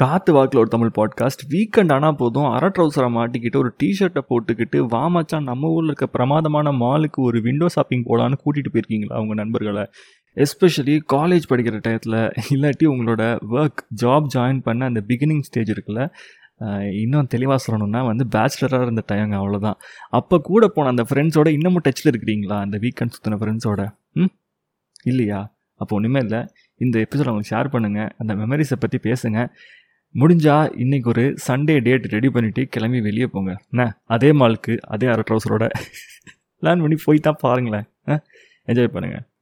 காத்து வாக்கில் ஒரு தமிழ் பாட்காஸ்ட் வீக்கெண்ட் ஆனால் போதும். அரை ட்ரௌசரை மாட்டிக்கிட்டு ஒரு டிஷர்ட்டை போட்டுக்கிட்டு வா மச்சான் நம்ம ஊரில் இருக்க பிரமாதமான மாலுக்கு ஒரு விண்டோ ஷாப்பிங் போகலான்னு கூட்டிகிட்டு போயிருக்கீங்களா அவங்க நண்பர்களை? எஸ்பெஷலி காலேஜ் படிக்கிற டயத்தில் இல்லாட்டி உங்களோட ஒர்க் ஜாப் ஜாயின் பண்ண அந்த பிகினிங் ஸ்டேஜ் இருக்குல்ல இன்னும் தெளிவாக சொல்லணும்னா வந்து பேச்சுலராக இருந்த டைம் அவ்வளோதான் அப்போ கூட போன அந்த ஃப்ரெண்ட்ஸோட இன்னமும் டச்சில் இருக்கிறீங்களா? அந்த வீக்கெண்ட் சுற்றின ஃப்ரெண்ட்ஸோட ம்? இல்லையா? அப்போ ஒன்றுமே இல்லை. இந்த எபிசோட் அவங்களுக்கு ஷேர் பண்ணுங்கள் அந்த மெமரிஸை பற்றி பேசுங்கள் முடிஞ்சா இன்னைக்கு ஒரு சண்டே டேட் ரெடி பண்ணிட்டு கிளம்பி வெளியே போங்க. என்ன அதே மாலுக்கு அதே அரை ட்ரௌசரோட பிளான் பண்ணி போய் தான் பாருங்களேன் என்ஜாய் பண்ணுங்கள்